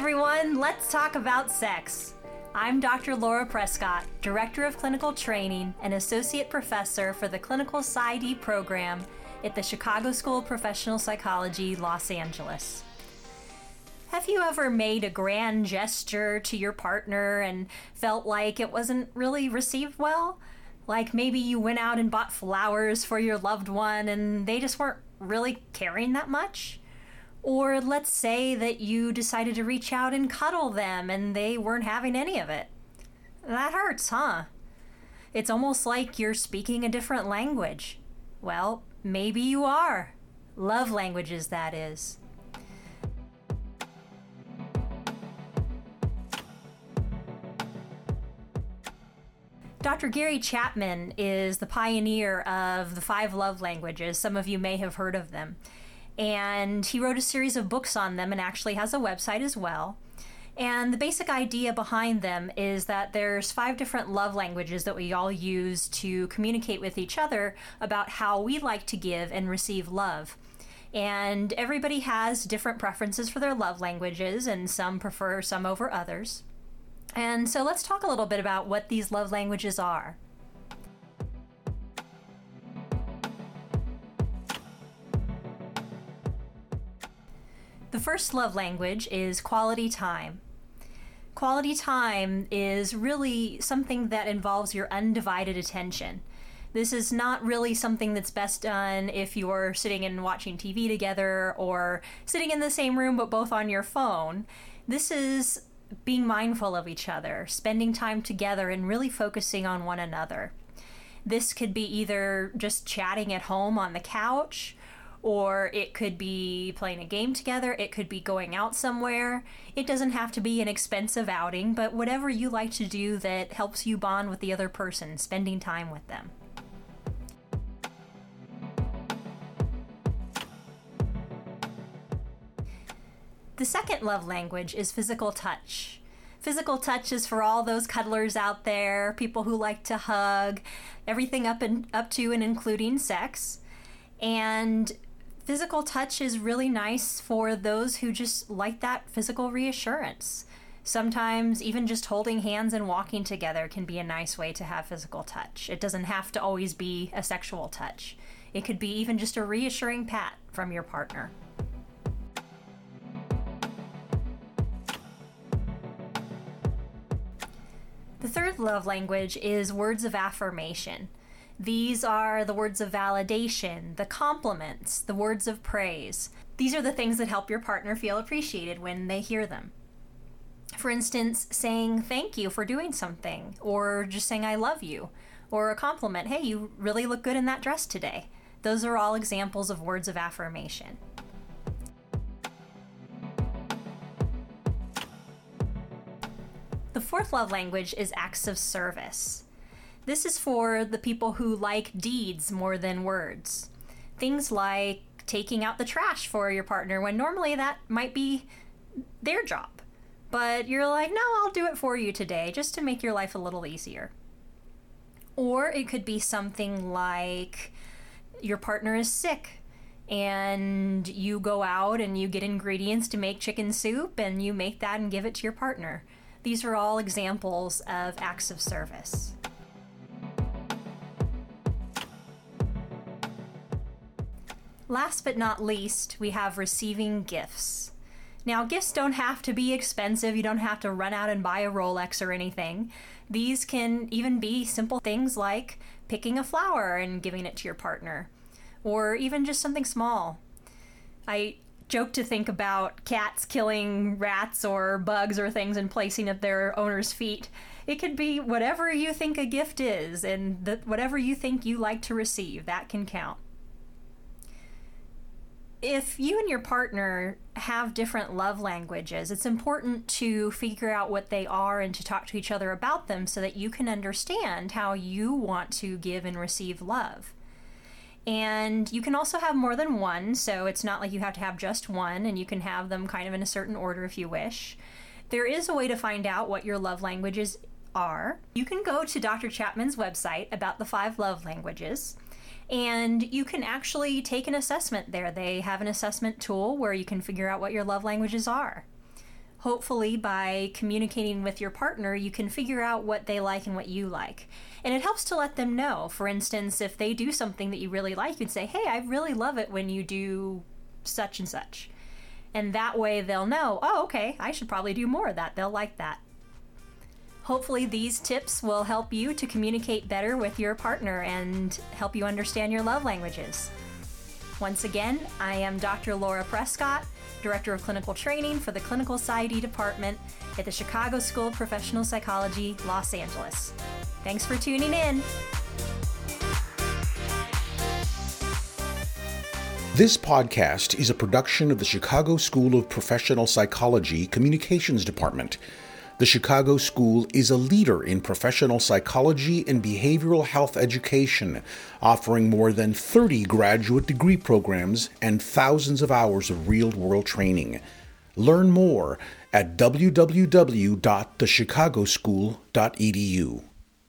everyone. Let's talk about sex. I'm Dr. Laura Prescott, Director of Clinical Training and Associate Professor for the Clinical PsyD program at the Chicago School of Professional Psychology, Los Angeles. Have you ever made a grand gesture to your partner and felt like it wasn't really received well? Like maybe you went out and bought flowers for your loved one and they just weren't really caring that much? Or let's say that you decided to reach out and cuddle them and they weren't having any of it. That hurts, huh? It's almost like you're speaking a different language. Well, maybe you are. Love languages, that is. Dr. Gary Chapman is the pioneer of the five love languages. Some of you may have heard of them and he wrote a series of books on them and actually has a website as well. And the basic idea behind them is that there's five different love languages that we all use to communicate with each other about how we like to give and receive love. And everybody has different preferences for their love languages, and some prefer some over others. And so let's talk a little bit about what these love languages are. The first love language is quality time. Quality time is really something that involves your undivided attention. This is not really something that's best done if you're sitting and watching TV together or sitting in the same room but both on your phone. This is being mindful of each other, spending time together, and really focusing on one another. This could be either just chatting at home on the couch or it could be playing a game together, it could be going out somewhere. It doesn't have to be an expensive outing, but whatever you like to do that helps you bond with the other person, spending time with them. The second love language is physical touch. Physical touch is for all those cuddlers out there, people who like to hug, everything up and up to and including sex. And physical touch is really nice for those who just like that physical reassurance. Sometimes, even just holding hands and walking together can be a nice way to have physical touch. It doesn't have to always be a sexual touch, it could be even just a reassuring pat from your partner. The third love language is words of affirmation. These are the words of validation, the compliments, the words of praise. These are the things that help your partner feel appreciated when they hear them. For instance, saying thank you for doing something, or just saying I love you, or a compliment, hey, you really look good in that dress today. Those are all examples of words of affirmation. The fourth love language is acts of service. This is for the people who like deeds more than words. Things like taking out the trash for your partner when normally that might be their job. But you're like, no, I'll do it for you today just to make your life a little easier. Or it could be something like your partner is sick and you go out and you get ingredients to make chicken soup and you make that and give it to your partner. These are all examples of acts of service. Last but not least, we have receiving gifts. Now, gifts don't have to be expensive. You don't have to run out and buy a Rolex or anything. These can even be simple things like picking a flower and giving it to your partner, or even just something small. I joke to think about cats killing rats or bugs or things and placing at their owner's feet. It could be whatever you think a gift is, and the, whatever you think you like to receive, that can count if you and your partner have different love languages, it's important to figure out what they are and to talk to each other about them so that you can understand how you want to give and receive love. And you can also have more than one, so it's not like you have to have just one, and you can have them kind of in a certain order if you wish. There is a way to find out what your love languages are. You can go to Dr. Chapman's website about the five love languages and you can actually take an assessment there. They have an assessment tool where you can figure out what your love languages are. Hopefully, by communicating with your partner, you can figure out what they like and what you like. And it helps to let them know. For instance, if they do something that you really like, you can say, Hey, I really love it when you do such and such. And that way they'll know, Oh, okay, I should probably do more of that. They'll like that. Hopefully, these tips will help you to communicate better with your partner and help you understand your love languages. Once again, I am Dr. Laura Prescott, Director of Clinical Training for the Clinical PsyD Department at the Chicago School of Professional Psychology, Los Angeles. Thanks for tuning in. This podcast is a production of the Chicago School of Professional Psychology Communications Department. The Chicago School is a leader in professional psychology and behavioral health education, offering more than 30 graduate degree programs and thousands of hours of real world training. Learn more at www.thechicagoschool.edu.